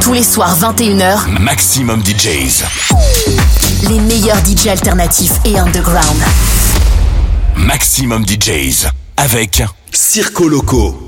Tous les soirs 21h, Maximum DJs. Les meilleurs DJs alternatifs et underground. Maximum DJs avec Circo Loco.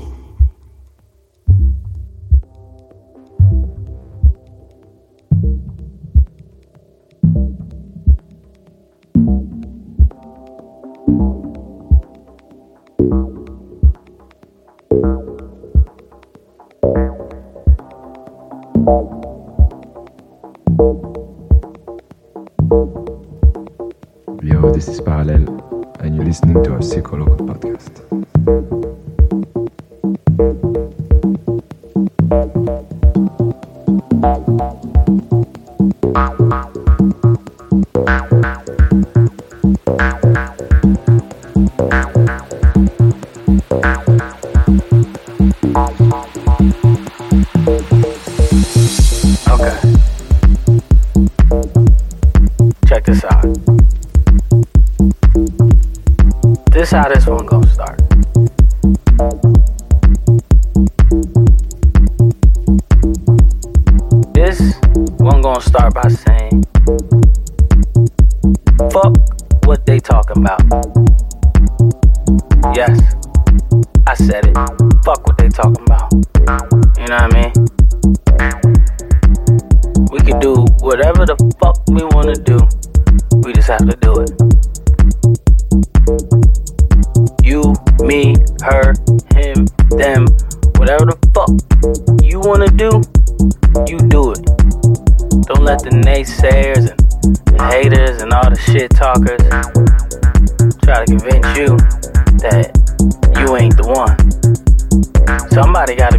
convince you that you ain't the one. Somebody gotta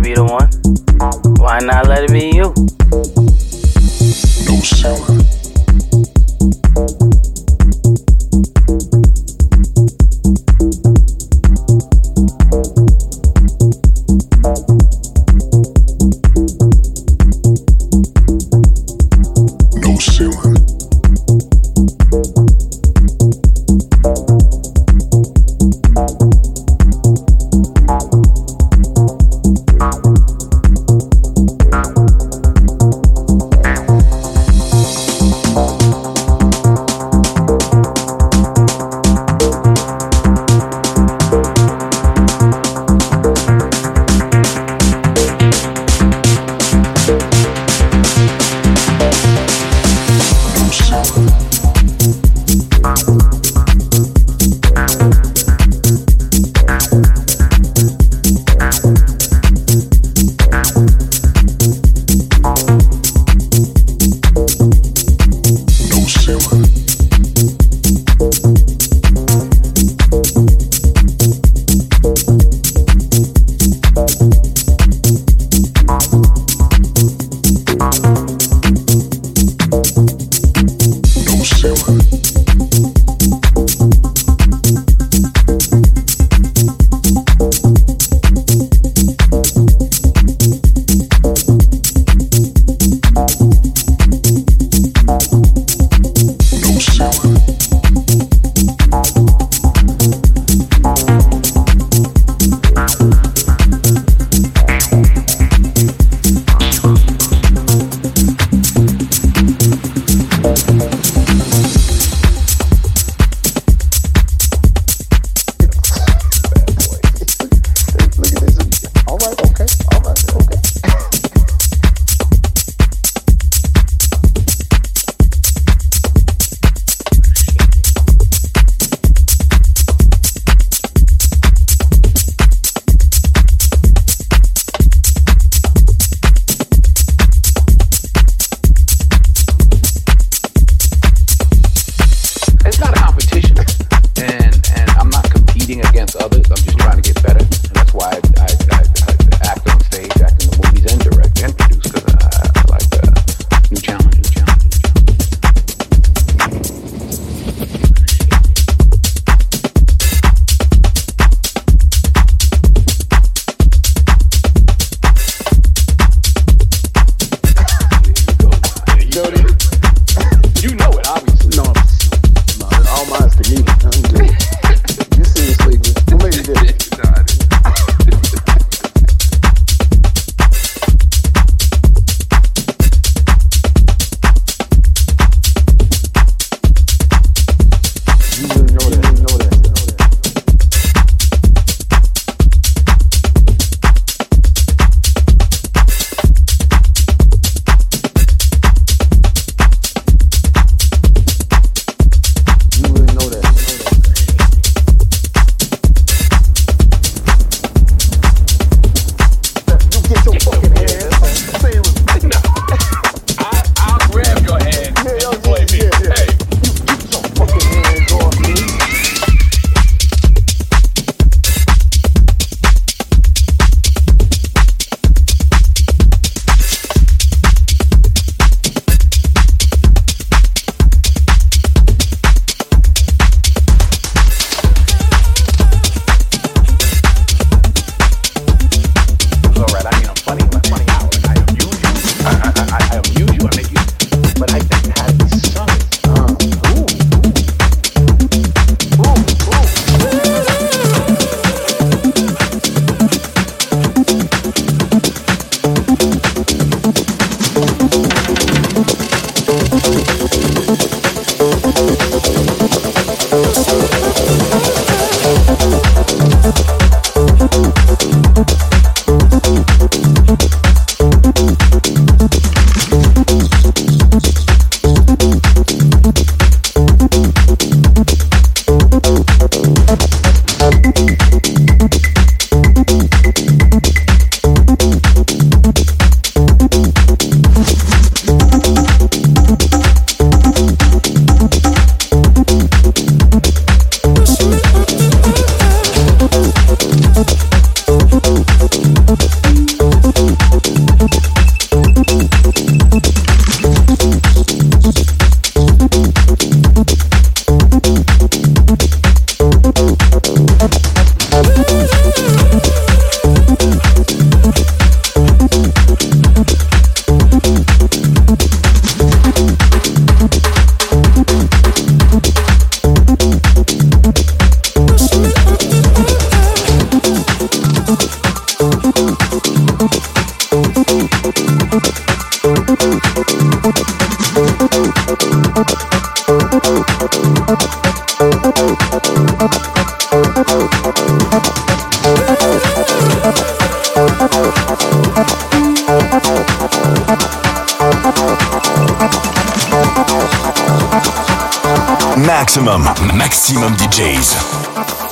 Maximum, maximum DJs.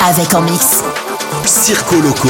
Avec en mix. Circo Loco.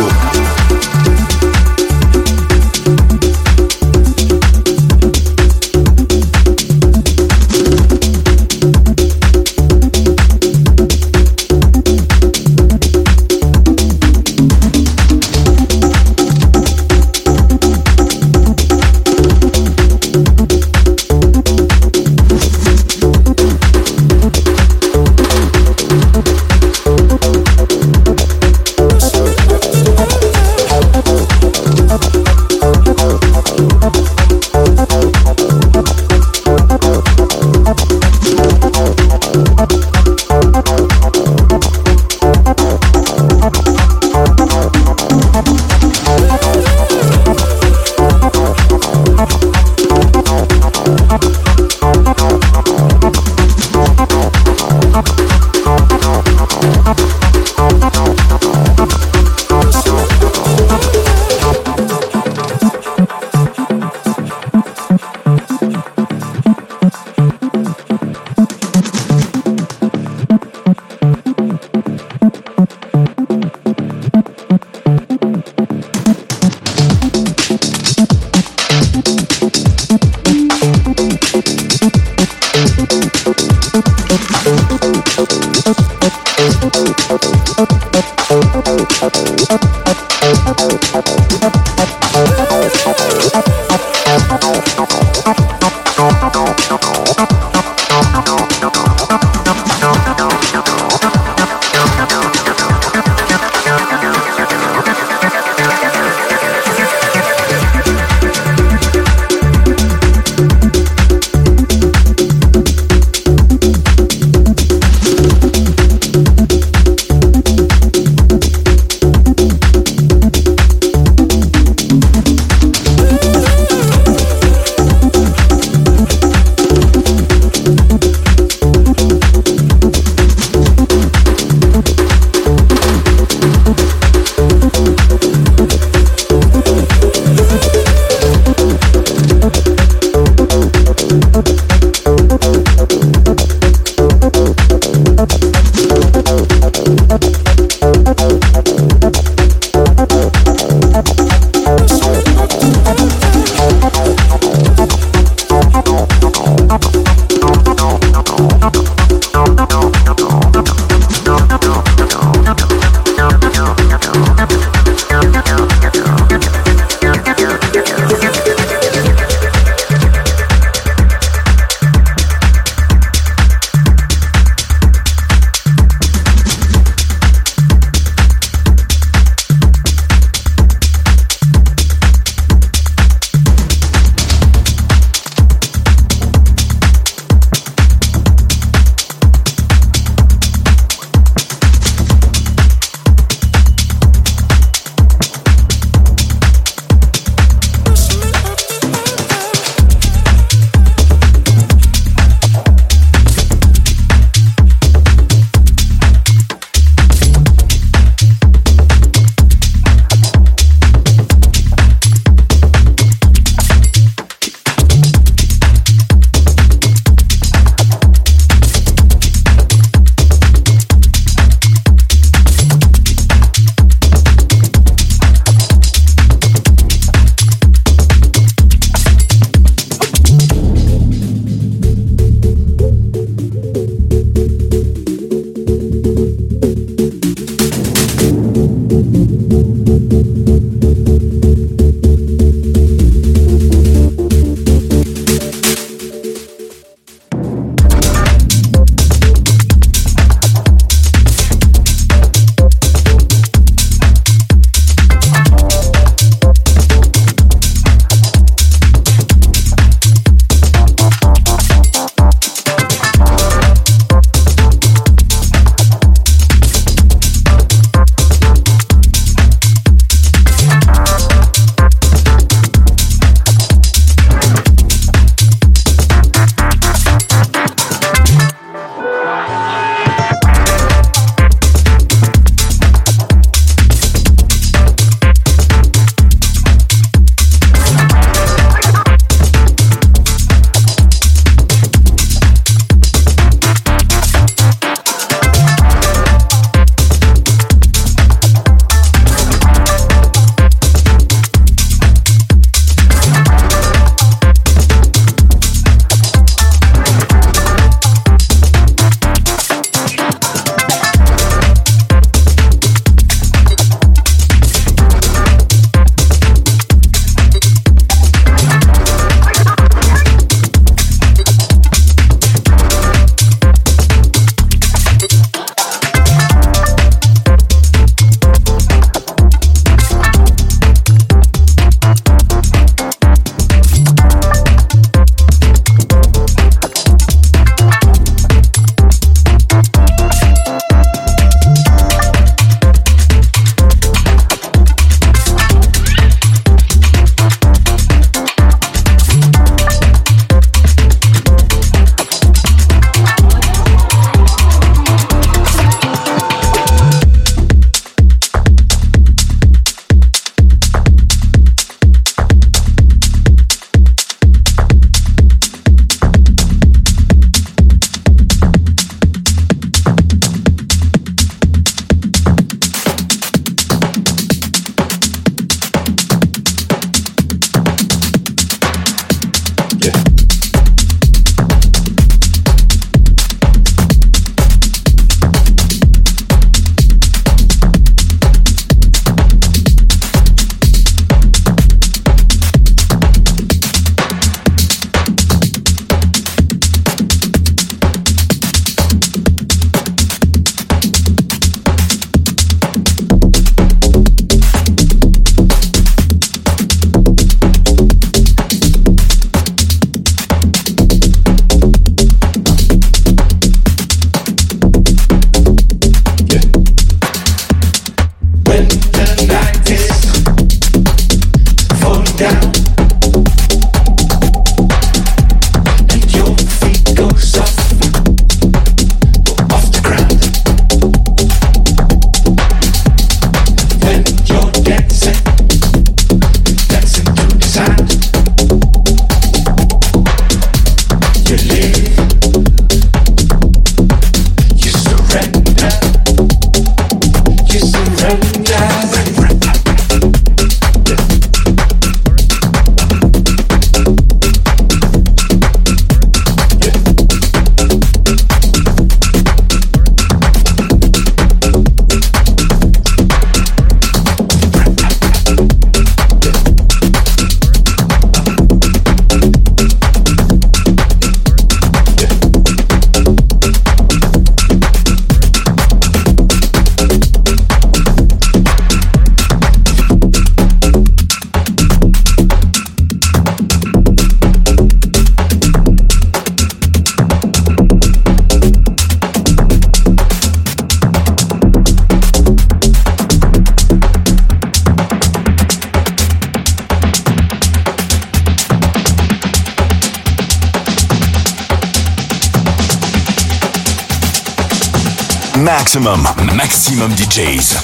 Maximum, maximum DJs.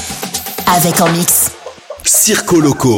Avec en mix. Circo Loco.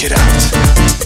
Get out.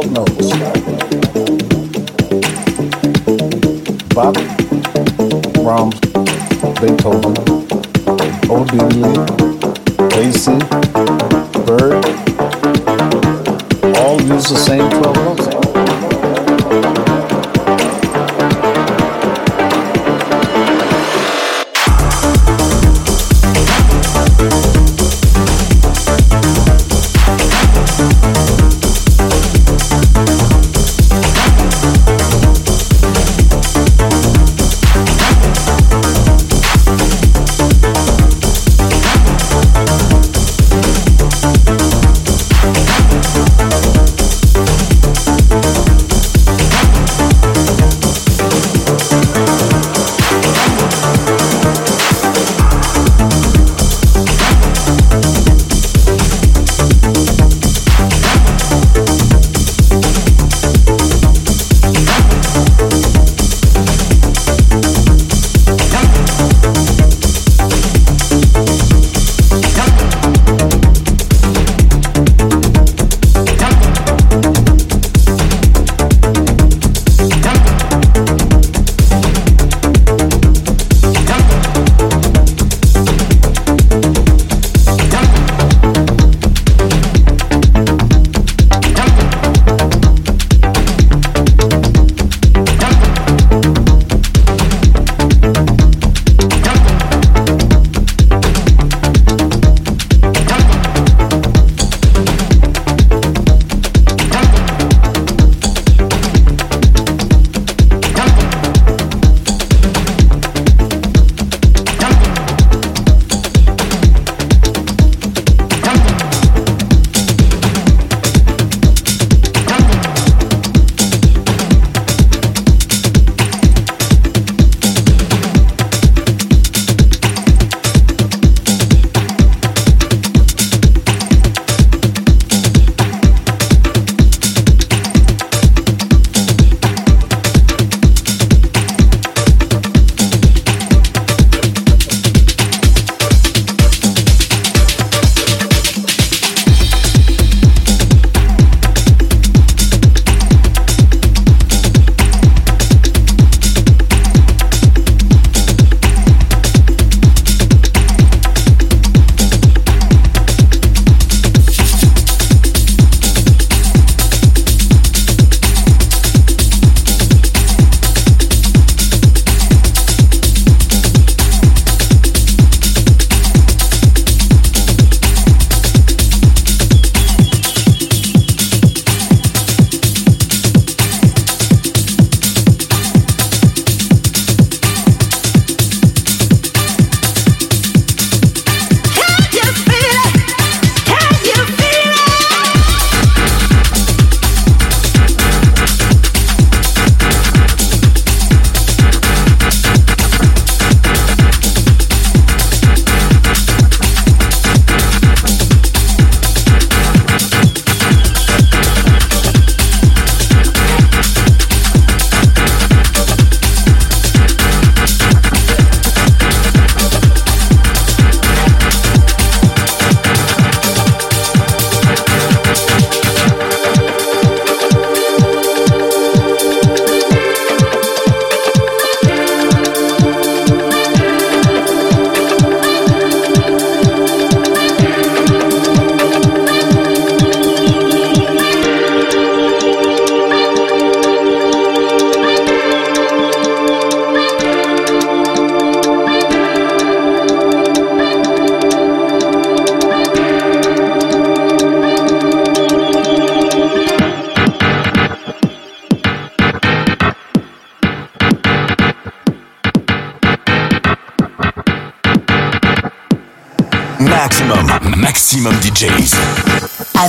12 notes. Bach, Brahms, Beethoven, Odile, Lacy, Bird, all use the same 12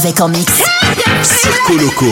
Avec en mix. Circo Loco.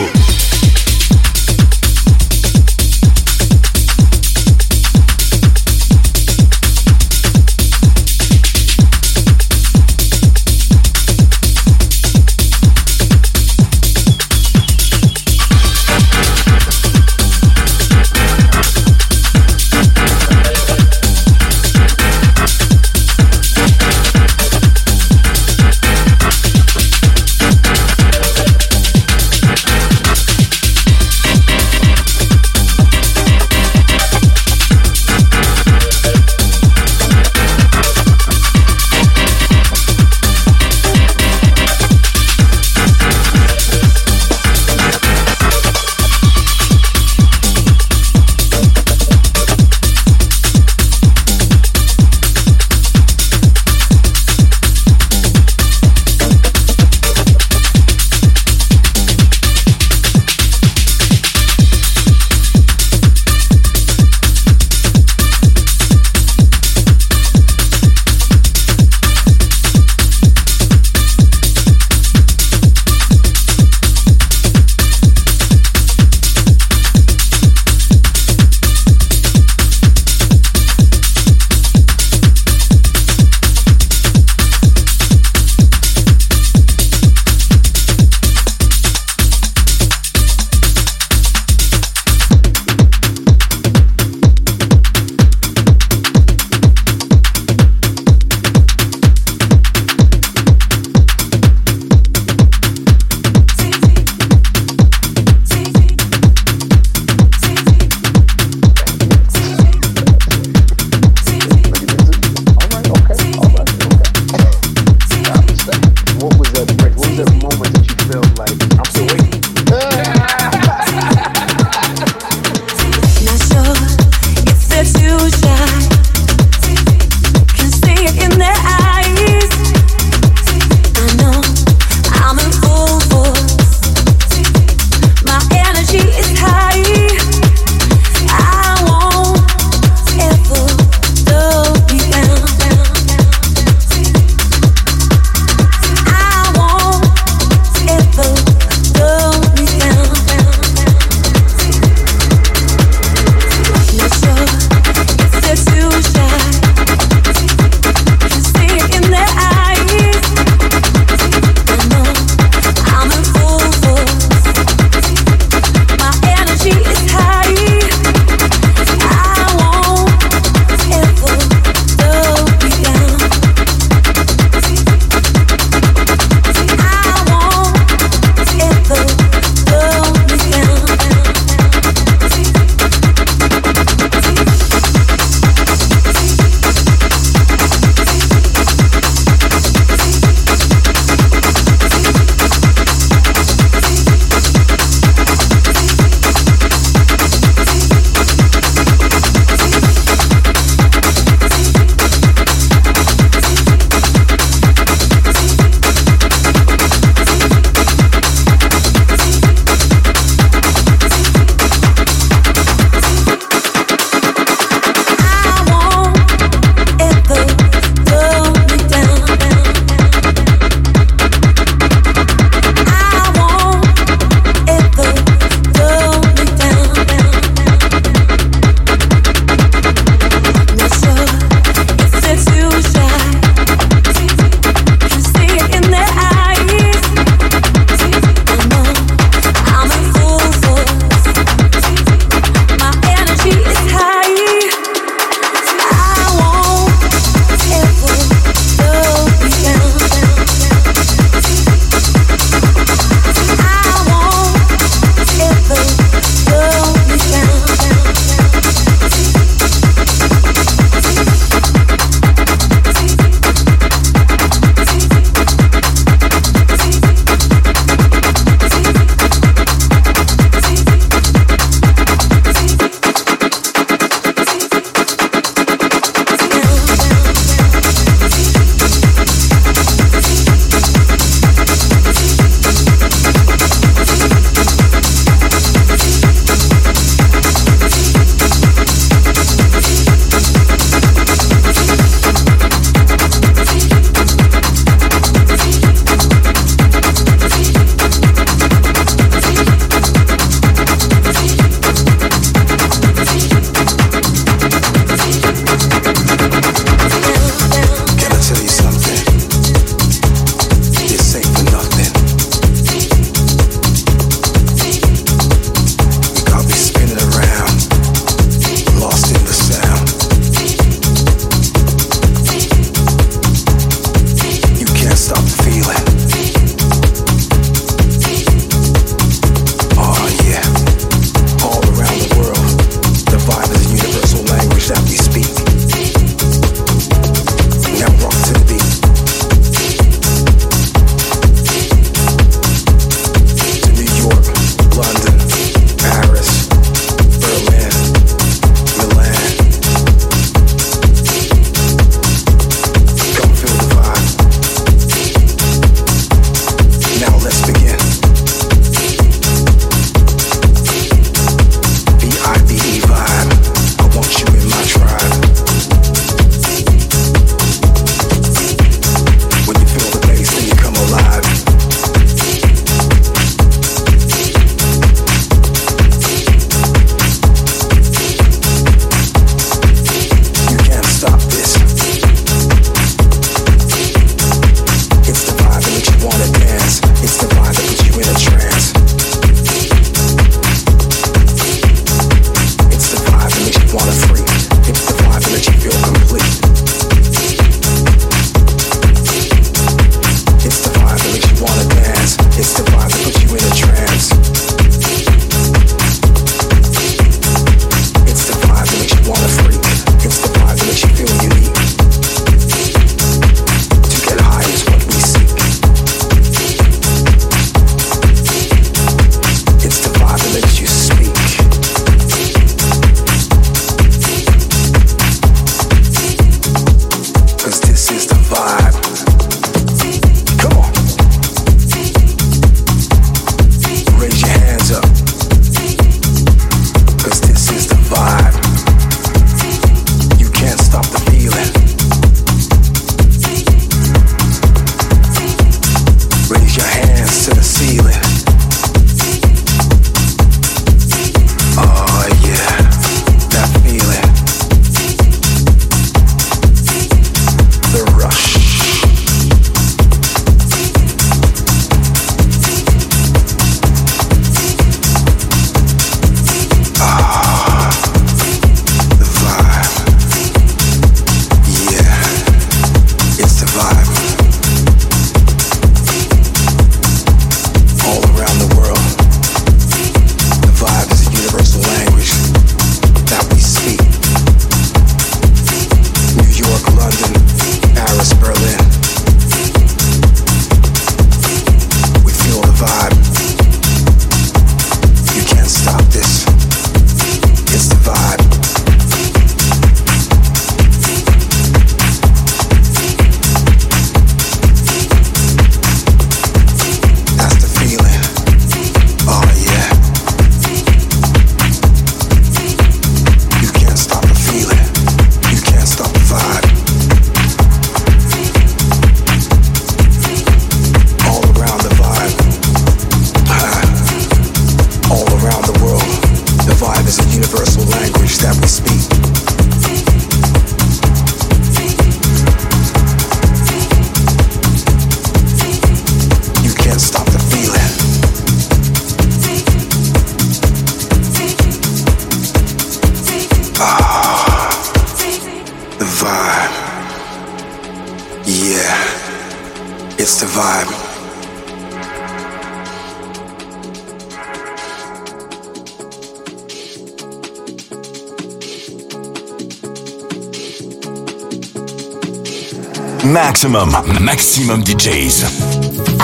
Maximum, maximum DJs.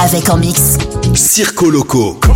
Avec en mix. Circo Loco. Come on.